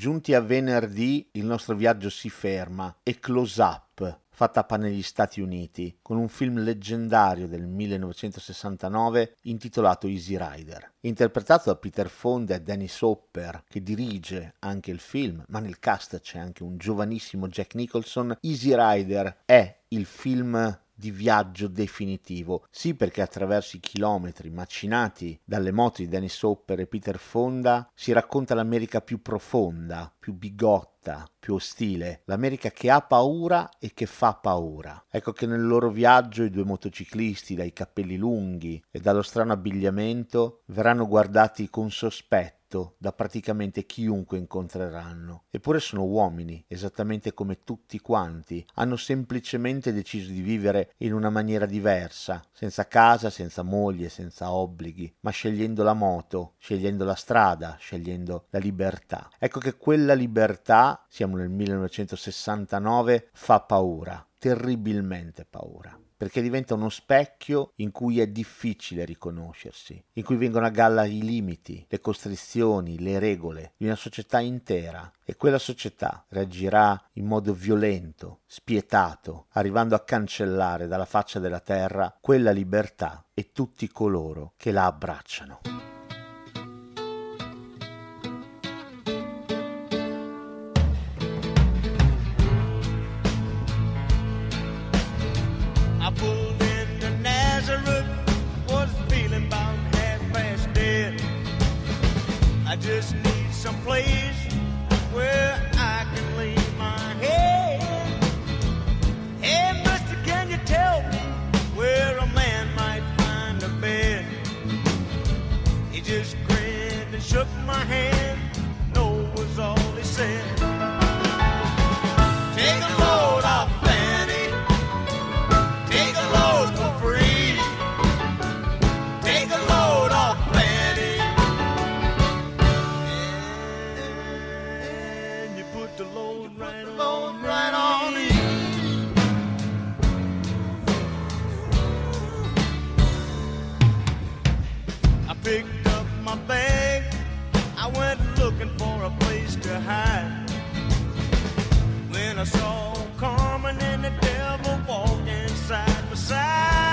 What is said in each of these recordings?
Giunti a venerdì, il nostro viaggio si ferma e Close Up fa tappa negli Stati Uniti con un film leggendario del 1969 intitolato Easy Rider, interpretato da Peter Fonda e Dennis Hopper, che dirige anche il film, ma nel cast c'è anche un giovanissimo Jack Nicholson. Easy Rider è il film di viaggio definitivo. Sì, perché attraverso i chilometri macinati dalle moto di Dennis Hopper e Peter Fonda si racconta l'America più profonda, più bigotta, più ostile, l'America che ha paura e che fa paura. Ecco che nel loro viaggio i due motociclisti, dai capelli lunghi e dallo strano abbigliamento, verranno guardati con sospetto da praticamente chiunque incontreranno. Eppure sono uomini, esattamente come tutti quanti, hanno semplicemente deciso di vivere in una maniera diversa, senza casa, senza moglie, senza obblighi, ma scegliendo la moto, scegliendo la strada, scegliendo la libertà. Ecco che quella libertà, siamo nel 1969, fa paura, terribilmente paura perché diventa uno specchio in cui è difficile riconoscersi, in cui vengono a galla i limiti, le costrizioni, le regole di una società intera e quella società reagirà in modo violento, spietato, arrivando a cancellare dalla faccia della terra quella libertà e tutti coloro che la abbracciano. Just need some place where I can lay my head. Hey, mister, can you tell me where a man might find a bed? He just grinned and shook my hand. And you put the load right on, right on me. I picked up my bag. I went looking for a place to hide. When I saw Carmen and the devil walking side by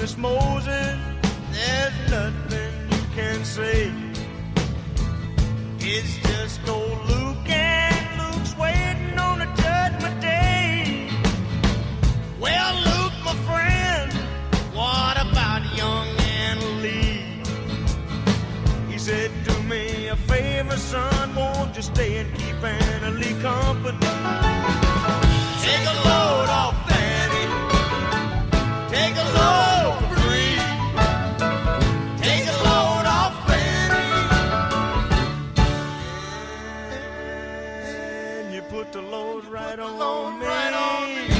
Miss Moses. There's nothing you can say. It's just old Luke and Luke's waiting on a judgment day. Well, Luke, my friend, what about young Anna Lee? He said, Do me a favor, son, won't you stay and keep Anna Lee company? the load right, the load on, right on me.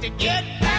to get back